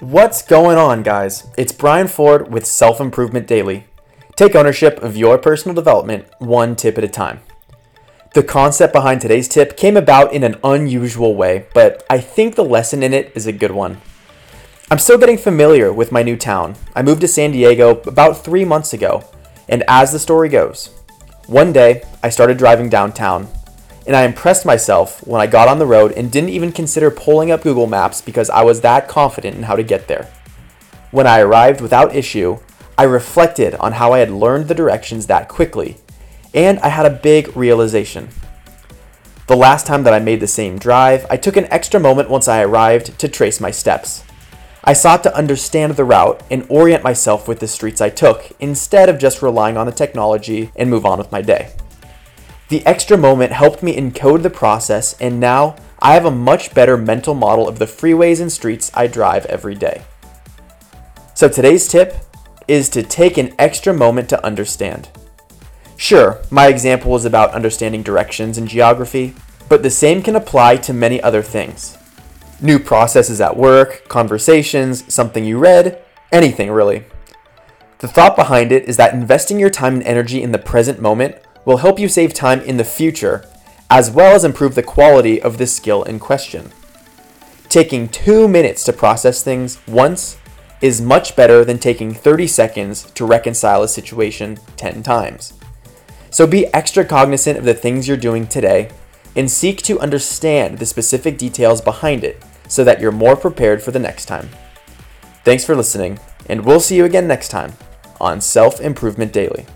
What's going on, guys? It's Brian Ford with Self Improvement Daily. Take ownership of your personal development one tip at a time. The concept behind today's tip came about in an unusual way, but I think the lesson in it is a good one. I'm still getting familiar with my new town. I moved to San Diego about three months ago, and as the story goes, one day I started driving downtown, and I impressed myself when I got on the road and didn't even consider pulling up Google Maps because I was that confident in how to get there. When I arrived without issue, I reflected on how I had learned the directions that quickly, and I had a big realization. The last time that I made the same drive, I took an extra moment once I arrived to trace my steps. I sought to understand the route and orient myself with the streets I took instead of just relying on the technology and move on with my day. The extra moment helped me encode the process, and now I have a much better mental model of the freeways and streets I drive every day. So today's tip is to take an extra moment to understand. Sure, my example was about understanding directions and geography, but the same can apply to many other things. New processes at work, conversations, something you read, anything really. The thought behind it is that investing your time and energy in the present moment will help you save time in the future, as well as improve the quality of the skill in question. Taking two minutes to process things once is much better than taking 30 seconds to reconcile a situation 10 times. So be extra cognizant of the things you're doing today and seek to understand the specific details behind it so that you're more prepared for the next time. Thanks for listening, and we'll see you again next time on Self Improvement Daily.